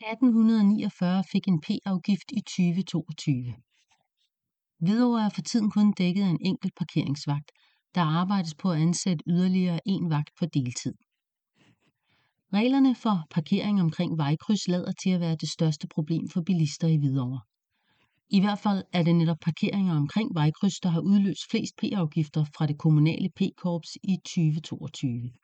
1849 fik en p-afgift i 2022. Hvidovre er for tiden kun dækket af en enkelt parkeringsvagt. Der arbejdes på at ansætte yderligere en vagt på deltid. Reglerne for parkering omkring vejkryds lader til at være det største problem for bilister i Hvidovre. I hvert fald er det netop parkeringer omkring vejkryds, der har udløst flest p-afgifter fra det kommunale p-korps i 2022.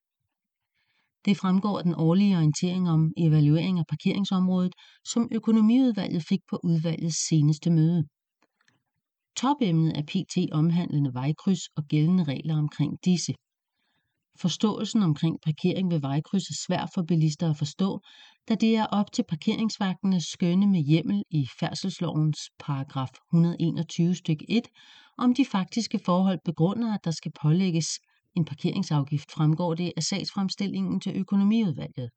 Det fremgår af den årlige orientering om evaluering af parkeringsområdet, som økonomiudvalget fik på udvalgets seneste møde. Topemnet er pt. omhandlende vejkryds og gældende regler omkring disse. Forståelsen omkring parkering ved vejkryds er svær for bilister at forstå, da det er op til parkeringsvagtenes skønne med hjemmel i færdselslovens paragraf 121 stykke 1, om de faktiske forhold begrunder, at der skal pålægges en parkeringsafgift, fremgår det af sagsfremstillingen til økonomiudvalget.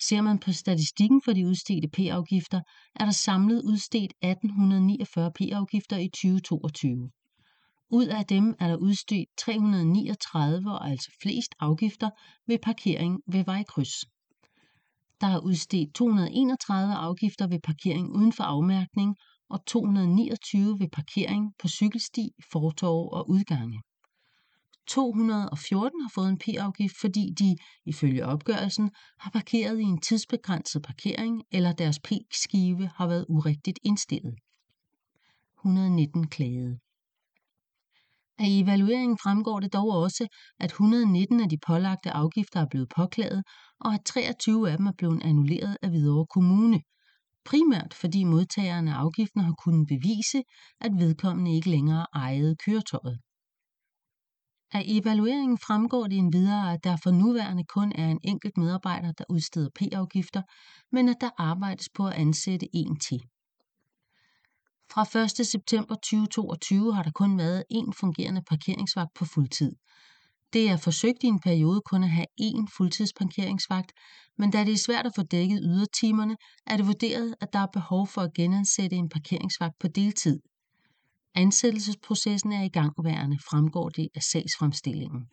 Ser man på statistikken for de udstedte p-afgifter, er der samlet udstedt 1849 p-afgifter i 2022. Ud af dem er der udstedt 339 og altså flest afgifter ved parkering ved vejkryds. Der er udstedt 231 afgifter ved parkering uden for afmærkning og 229 ved parkering på cykelsti, fortov og udgange. 214 har fået en p-afgift, fordi de, ifølge opgørelsen, har parkeret i en tidsbegrænset parkering, eller deres p-skive har været urigtigt indstillet. 119 klagede. Af evalueringen fremgår det dog også, at 119 af de pålagte afgifter er blevet påklaget, og at 23 af dem er blevet annulleret af Hvidovre Kommune. Primært fordi modtagerne af afgiften har kunnet bevise, at vedkommende ikke længere ejede køretøjet. Af evalueringen fremgår det endvidere, at der for nuværende kun er en enkelt medarbejder, der udsteder p-afgifter, men at der arbejdes på at ansætte en til. Fra 1. september 2022 har der kun været én fungerende parkeringsvagt på fuldtid. Det er forsøgt i en periode kun at have én fuldtidsparkeringsvagt, men da det er svært at få dækket ydertimerne, er det vurderet, at der er behov for at genansætte en parkeringsvagt på deltid. Ansættelsesprocessen er i gangværende, fremgår det af sagsfremstillingen.